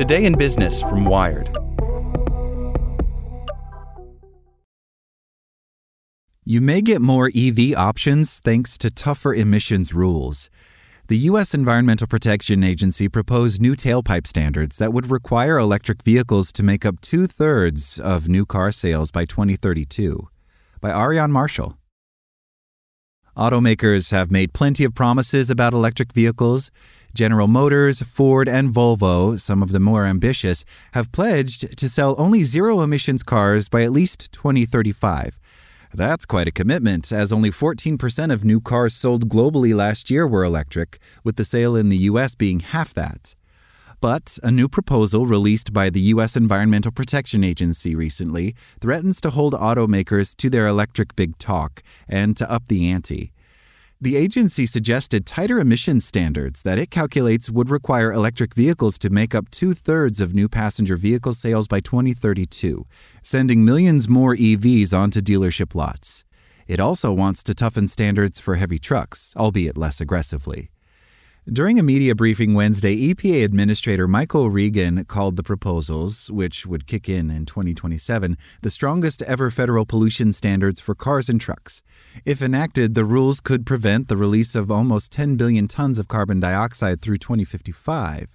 Today in Business from Wired. You may get more EV options thanks to tougher emissions rules. The U.S. Environmental Protection Agency proposed new tailpipe standards that would require electric vehicles to make up two thirds of new car sales by 2032. By Aarian Marshall. Automakers have made plenty of promises about electric vehicles. General Motors, Ford, and Volvo, some of the more ambitious, have pledged to sell only zero emissions cars by at least 2035. That's quite a commitment, as only 14% of new cars sold globally last year were electric, with the sale in the U.S. being half that. But a new proposal released by the U.S. Environmental Protection Agency recently threatens to hold automakers to their electric big talk and to up the ante. The agency suggested tighter emission standards that it calculates would require electric vehicles to make up two thirds of new passenger vehicle sales by 2032, sending millions more EVs onto dealership lots. It also wants to toughen standards for heavy trucks, albeit less aggressively. During a media briefing Wednesday, EPA Administrator Michael Regan called the proposals, which would kick in in 2027, the strongest ever federal pollution standards for cars and trucks. If enacted, the rules could prevent the release of almost 10 billion tons of carbon dioxide through 2055.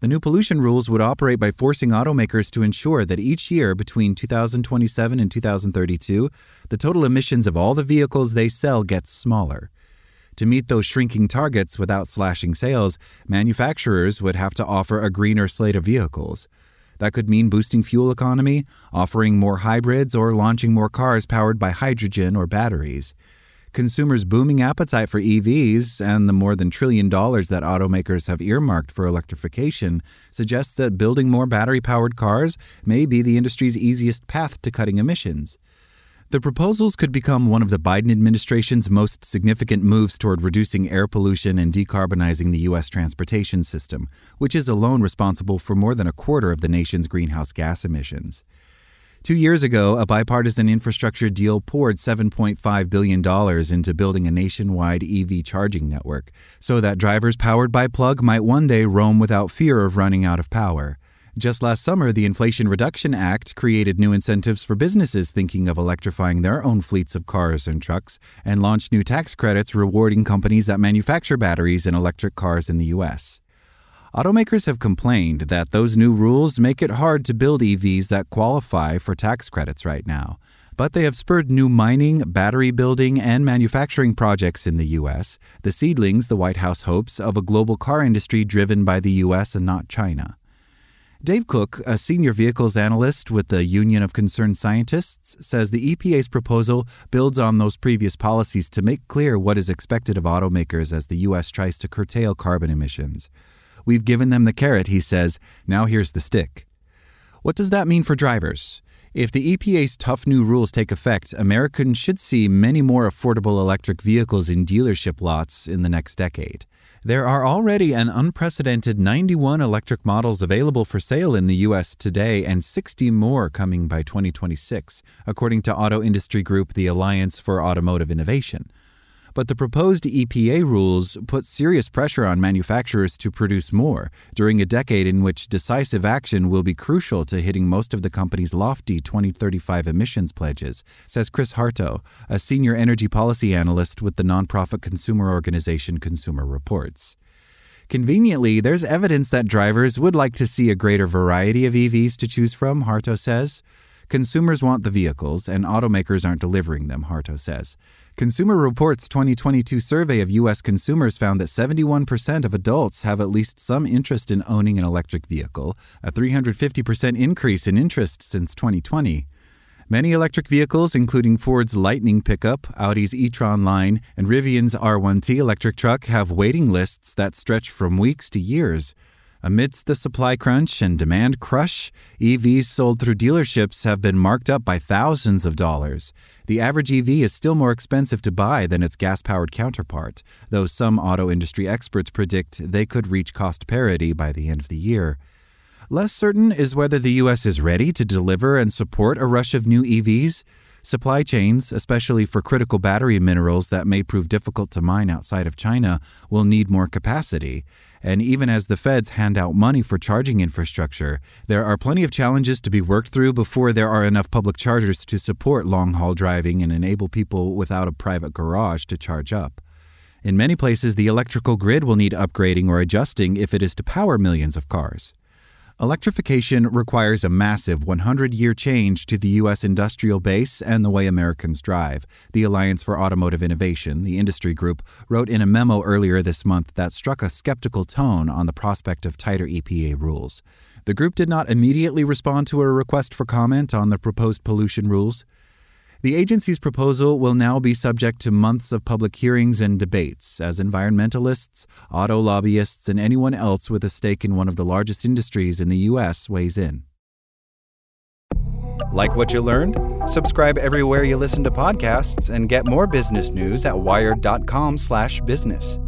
The new pollution rules would operate by forcing automakers to ensure that each year between 2027 and 2032, the total emissions of all the vehicles they sell gets smaller. To meet those shrinking targets without slashing sales, manufacturers would have to offer a greener slate of vehicles. That could mean boosting fuel economy, offering more hybrids, or launching more cars powered by hydrogen or batteries. Consumers' booming appetite for EVs and the more than trillion dollars that automakers have earmarked for electrification suggests that building more battery powered cars may be the industry's easiest path to cutting emissions. The proposals could become one of the Biden administration's most significant moves toward reducing air pollution and decarbonizing the U.S. transportation system, which is alone responsible for more than a quarter of the nation's greenhouse gas emissions. Two years ago, a bipartisan infrastructure deal poured $7.5 billion into building a nationwide EV charging network so that drivers powered by plug might one day roam without fear of running out of power. Just last summer, the Inflation Reduction Act created new incentives for businesses thinking of electrifying their own fleets of cars and trucks and launched new tax credits rewarding companies that manufacture batteries and electric cars in the U.S. Automakers have complained that those new rules make it hard to build EVs that qualify for tax credits right now. But they have spurred new mining, battery building, and manufacturing projects in the U.S., the seedlings the White House hopes of a global car industry driven by the U.S. and not China. Dave Cook, a senior vehicles analyst with the Union of Concerned Scientists, says the EPA's proposal builds on those previous policies to make clear what is expected of automakers as the U.S. tries to curtail carbon emissions. We've given them the carrot, he says. Now here's the stick. What does that mean for drivers? If the EPA's tough new rules take effect, Americans should see many more affordable electric vehicles in dealership lots in the next decade. There are already an unprecedented 91 electric models available for sale in the U.S. today and 60 more coming by 2026, according to auto industry group the Alliance for Automotive Innovation. But the proposed EPA rules put serious pressure on manufacturers to produce more during a decade in which decisive action will be crucial to hitting most of the company's lofty 2035 emissions pledges, says Chris Harto, a senior energy policy analyst with the nonprofit consumer organization Consumer Reports. Conveniently, there's evidence that drivers would like to see a greater variety of EVs to choose from, Harto says. Consumers want the vehicles, and automakers aren't delivering them, Harto says. Consumer Reports' 2022 survey of U.S. consumers found that 71% of adults have at least some interest in owning an electric vehicle, a 350% increase in interest since 2020. Many electric vehicles, including Ford's Lightning pickup, Audi's e tron line, and Rivian's R1T electric truck, have waiting lists that stretch from weeks to years. Amidst the supply crunch and demand crush, EVs sold through dealerships have been marked up by thousands of dollars. The average EV is still more expensive to buy than its gas powered counterpart, though some auto industry experts predict they could reach cost parity by the end of the year. Less certain is whether the U.S. is ready to deliver and support a rush of new EVs. Supply chains, especially for critical battery minerals that may prove difficult to mine outside of China, will need more capacity. And even as the feds hand out money for charging infrastructure, there are plenty of challenges to be worked through before there are enough public chargers to support long haul driving and enable people without a private garage to charge up. In many places, the electrical grid will need upgrading or adjusting if it is to power millions of cars. Electrification requires a massive 100 year change to the U.S. industrial base and the way Americans drive. The Alliance for Automotive Innovation, the industry group, wrote in a memo earlier this month that struck a skeptical tone on the prospect of tighter EPA rules. The group did not immediately respond to a request for comment on the proposed pollution rules. The agency's proposal will now be subject to months of public hearings and debates as environmentalists, auto lobbyists, and anyone else with a stake in one of the largest industries in the U.S. weighs in. Like what you learned? Subscribe everywhere you listen to podcasts and get more business news at wired.com/business.